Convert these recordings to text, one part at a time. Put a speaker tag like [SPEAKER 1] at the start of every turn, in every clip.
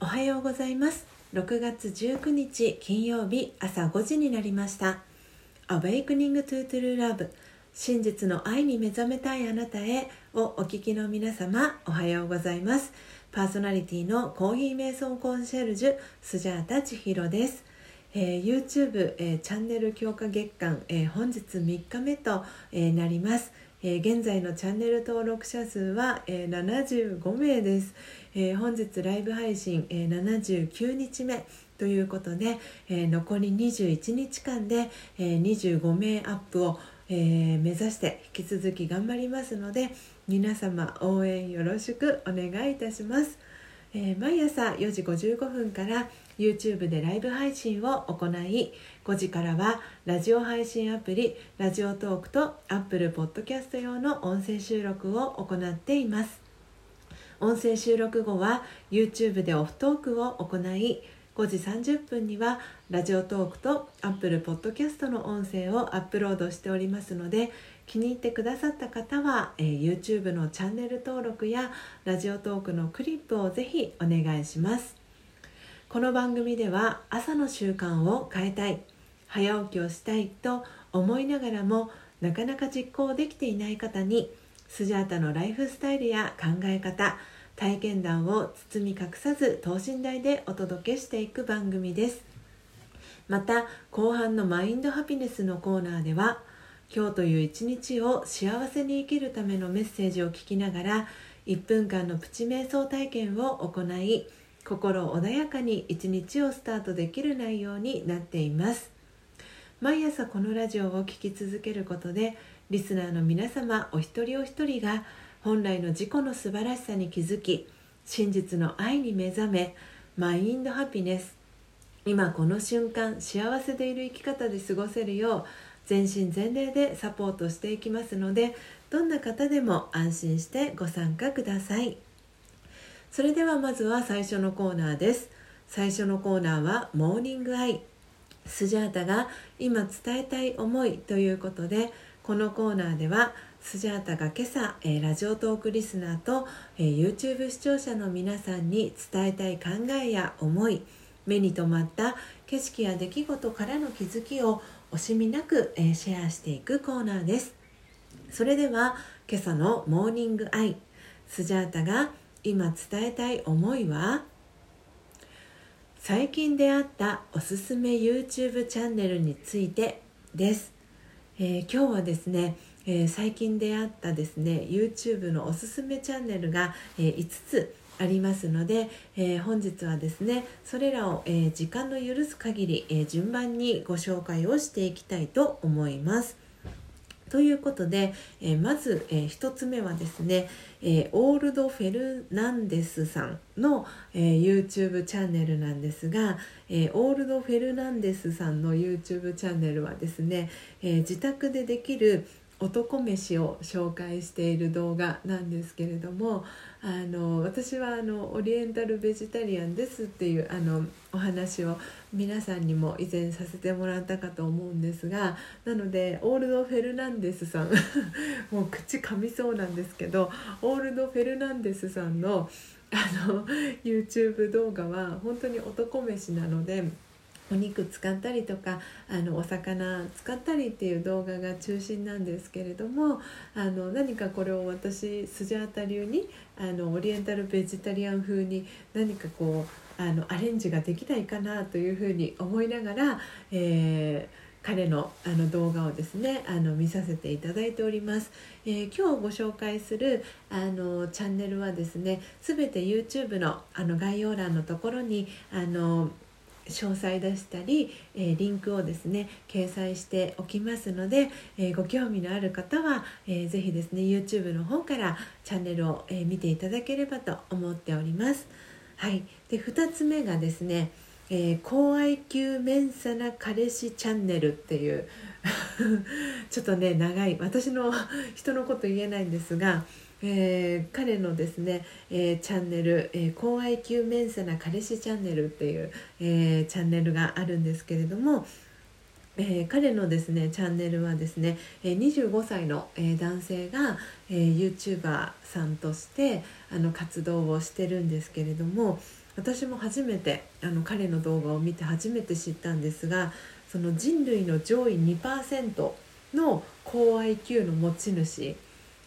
[SPEAKER 1] おはようございます。6月19日金曜日朝5時になりました。Awakening to True Love 真実の愛に目覚めたいあなたへをお聞きの皆様おはようございます。パーソナリティのコーヒー瞑想コンシェルジュスジャータ千尋です。えー、YouTube、えー、チャンネル強化月間、えー、本日3日目と、えなります、え現在のチャンネル登録者数は、え75名です、え本日ライブ配信、え79日目ということで、え残り21日間で、え25名アップを、え目指して引き続き頑張りますので皆様応援よろしくお願いいたします、え毎朝4時55分から YouTube でライブ配信を行い5時からはラジオ配信アプリラジオトークと Apple Podcast 用の音声収録を行っています。音声収録後は YouTube でオフトークを行い5時30分にはラジオトークと Apple Podcast の音声をアップロードしておりますので気に入ってくださった方は、えー、YouTube のチャンネル登録やラジオトークのクリップをぜひお願いします。この番組では朝の習慣を変えたい早起きをしたいと思いながらもなかなか実行できていない方にスジャータのライフスタイルや考え方体験談を包み隠さず等身大でお届けしていく番組です。また後半のマインドハピネスのコーナーでは今日という一日を幸せに生きるためのメッセージを聞きながら1分間のプチ瞑想体験を行い心穏やかに一日をスタートできる内容になっています毎朝このラジオを聴き続けることでリスナーの皆様お一人お一人が本来の自己の素晴らしさに気づき真実の愛に目覚めマインドハピネス今この瞬間幸せでいる生き方で過ごせるよう全身全霊でサポートしていきますのでどんな方でも安心してご参加ください。それではまずは最初のコーナーです。最初のコーナーはモーニングアイ。スジャータが今伝えたい思いということでこのコーナーではスジャータが今朝、えー、ラジオトークリスナーと、えー、YouTube 視聴者の皆さんに伝えたい考えや思い目に留まった景色や出来事からの気づきを惜しみなく、えー、シェアしていくコーナーです。それでは今朝のモーニングアイ。スジャータが今伝えたい思いは最近出会ったおすすめ YouTube チャンネルについてです、えー、今日はですね、えー、最近出会ったですね YouTube のおすすめチャンネルが、えー、5つありますので、え本日はですねそれらを、え時間の許す限り、え順番にご紹介をしていきたいと思います。ということで、えー、まず、えー、1つ目はですね、えー、オールド・フェルナンデスさんの、え YouTube チャンネルなんですが、えオールド・フェルナンデスさんの YouTube チャンネルはですね、え自宅でできる男飯を紹介している動画なんですけれどもあの私はあのオリエンタルベジタリアンですっていうあのお話を皆さんにも以前させてもらったかと思うんですがなのでオールド・フェルナンデスさん もう口噛みそうなんですけどオールド・フェルナンデスさんのあの YouTube 動画は本当に男飯なので。お肉使ったりとかあのお魚使ったりっていう動画が中心なんですけれどもあの何かこれを私スジャータ流にあのオリエンタルベジタリアン風に何かこうあのアレンジができないかなというふうに思いながら、えー彼のあの動画をですねあの見させていただいております、えー、今日ご紹介するあのチャンネルはですね全て YouTube のあの概要欄のところにあの詳細出したり、え、リンクをですね掲載しておきますので、え、ご興味のある方は、えー、ぜひですね YouTube の方からチャンネルを、え、見ていただければと思っております。はい、で2つ目がですねえー、高 IQ メンサな彼氏チャンネルっていう ちょっとね長い。私の 人のこと言えないんですがえー、彼のですね、えー、チャンネル、えー、高 IQ メンサな彼氏チャンネルっていう、えチャンネルがあるんですけれども、え彼のですねチャンネルはですね、え25歳の、男性が、え YouTuber さんとしてあの活動をしてるんですけれども私も初めてあの彼の動画を見て初めて知ったんですがその人類の上位2%の高 IQ の持ち主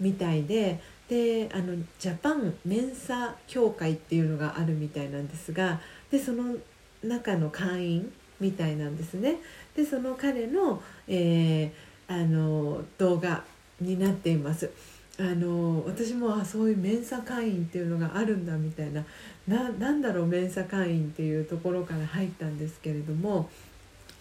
[SPEAKER 1] みたいでであのジャパンメンサ協会っていうのがあるみたいなんですがでその中の会員みたいなんですね。でその彼の,、えー、あの動画になっています。あの私もあそういうメンサ会員っていうのがあるんだみたいなななんだろうメンサ会員っていうところから入ったんですけれども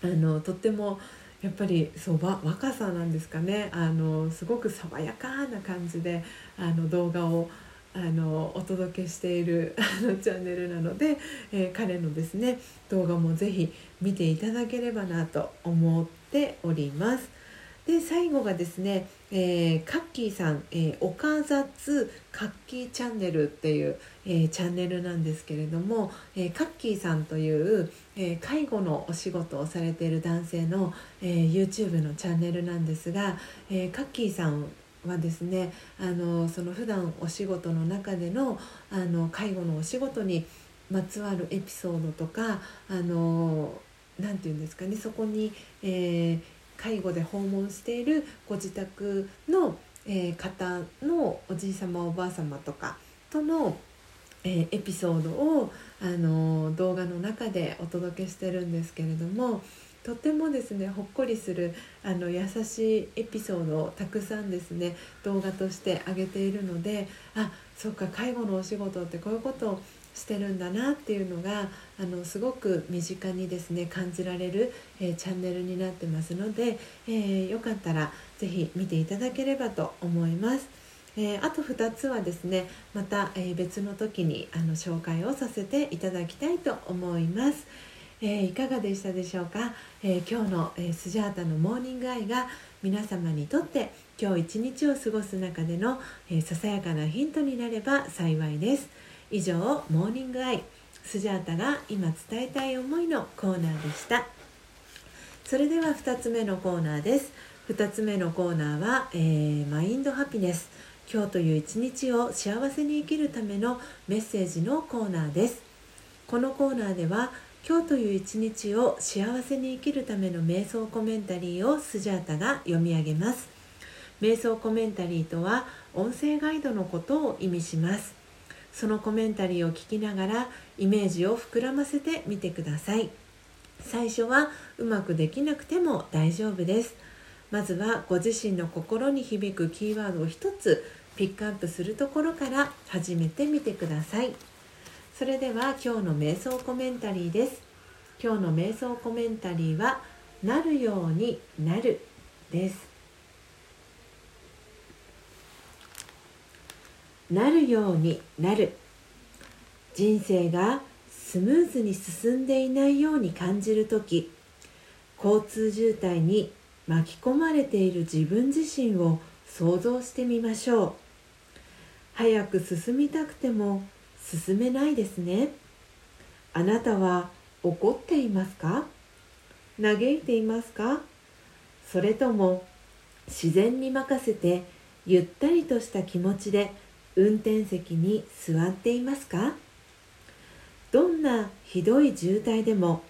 [SPEAKER 1] あのとってもやっぱりそう若さなんですかねあのすごく爽やかな感じであの動画をあのお届けしているあのチャンネルなので、えー、彼のですね動画も是非見ていただければなと思っております。で最後がですね、えー、カッキーさん、えー、おかざつカッキーチャンネルっていう、えー、チャンネルなんですけれども、えー、カッキーさんという、えー、介護のお仕事をされている男性の、えー、YouTube のチャンネルなんですが、えー、カッキーさんはですねあのその普段お仕事の中でのあの介護のお仕事にまつわるエピソードとかあのなんて言うんですかねそこに、えー、介護で訪問しているご自宅の、えー、方のおじい様おばあ様とかとの、えー、エピソードを、あの動画の中でお届けしてるんですけれどもとてもですねほっこりするあの優しいエピソードをたくさんですね動画として上げているのであそっか介護のお仕事ってこういうことをしてるんだなっていうのがあのすごく身近にですね感じられる、えー、チャンネルになってますので、えー、よかったら是非見ていただければと思います。えー、あと2つはですねまた、え別の時にあの紹介をさせていただきたいと思います。えいかがでしたでしょうか、え今日の、えスジャータのモーニングアイが皆様にとって今日一日を過ごす中での、えささやかなヒントになれば幸いです。以上モーニングアイ。スジャータが今伝えたい思いのコーナーでした。それでは2つ目のコーナーです。2つ目のコーナーは、えー、マインドハピネス。今日という一日を幸せに生きるためのメッセージのコーナーです。このコーナーでは今日という一日を幸せに生きるための瞑想コメンタリーをスジャータが読み上げます。瞑想コメンタリーとは音声ガイドのことを意味します。そのコメンタリーを聞きながらイメージを膨らませてみてください。最初はうまくできなくても大丈夫です。まずはご自身の心に響くキーワードを一つピックアップするところから始めてみてください。それでは今日の瞑想コメンタリーです。今日の瞑想コメンタリーはなるようになるです。なるようになる。人生がスムーズに進んでいないように感じる時交通渋滞に巻き込まれている自分自身を想像してみましょう。早く進みたくても進めないですね。あなたは怒っていますか？嘆いていますか？それとも自然に任せてゆったりとした気持ちで運転席に座っていますか？どんなひどい渋滞でも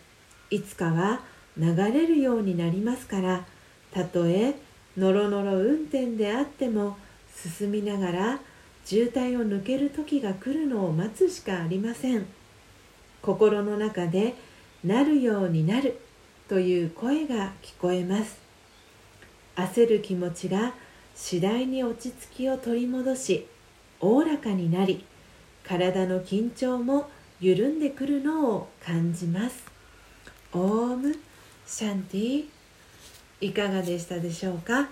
[SPEAKER 1] いつかは流れるようになりますからたとえのろのろ運転であっても進みながら渋滞を抜ける時が来るのを待つしかありません。心の中でなるようになるという声が聞こえます。焦る気持ちが次第に落ち着きを取り戻しおおらかになり体の緊張も緩んでくるのを感じます。オームシャンティいかがでしたでしょうか？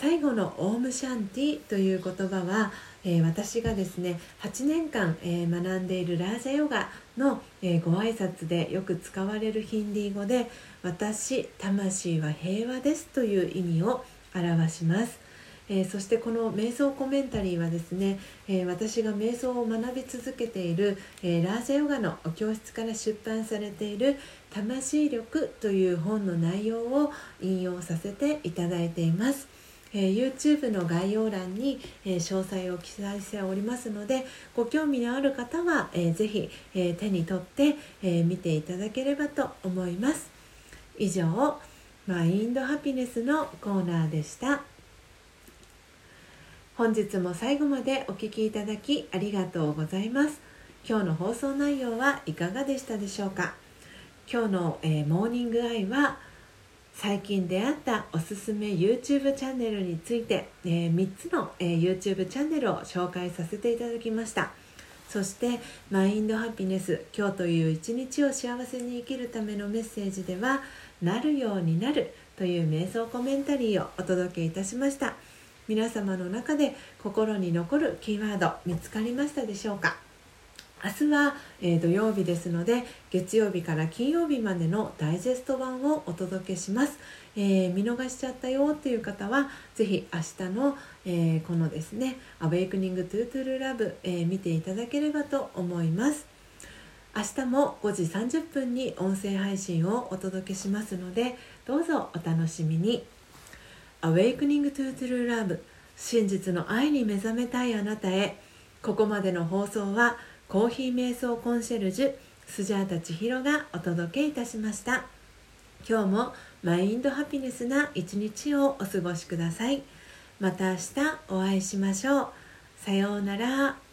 [SPEAKER 1] 最後のオームシャンティという言葉は、えー、私がですね8年間、えー、学んでいるラージャヨガの、えー、ご挨拶でよく使われるヒンディー語で私魂は平和ですという意味を表します。えー、そしてこの瞑想コメンタリーはですね、えー、私が瞑想を学び続けている、えー、ラージャヨガの教室から出版されている「魂力」という本の内容を引用させていただいています。えー、YouTube の概要欄に、え、詳細を記載しておりますのでご興味のある方は、えー、ぜひ、え、手に取って、え、見ていただければと思います以上マインドハピネスのコーナーでした本日も最後までお聴きいただきありがとうございます。今日の放送内容はいかがでしたでしょうか？今日の、えー、モーニングアイは最近出会ったおすすめ YouTube チャンネルについて、えー、3つの、えー、YouTube チャンネルを紹介させていただきました。そしてマインドハピネス今日という一日を幸せに生きるためのメッセージではなるようになるという瞑想コメンタリーをお届けいたしました。皆様の中で心に残るキーワード見つかりましたでしょうか？明日は、えー、土曜日ですので月曜日から金曜日までのダイジェスト版をお届けします、えー、見逃しちゃったよっていう方は是非明日の、えー、このですね「アウェイクニングトゥトゥルラブ、え見ていただければと思います。明日も5時30分に音声配信をお届けしますのでどうぞお楽しみに「アウェイクニングトゥートゥルラブ真実の愛に目覚めたいあなたへ」ここまでの放送は「コーヒー瞑想コンシェルジュスジャータ千尋がお届けいたしました。今日もマインドハピネスな一日をお過ごしください。また明日お会いしましょう。さようなら。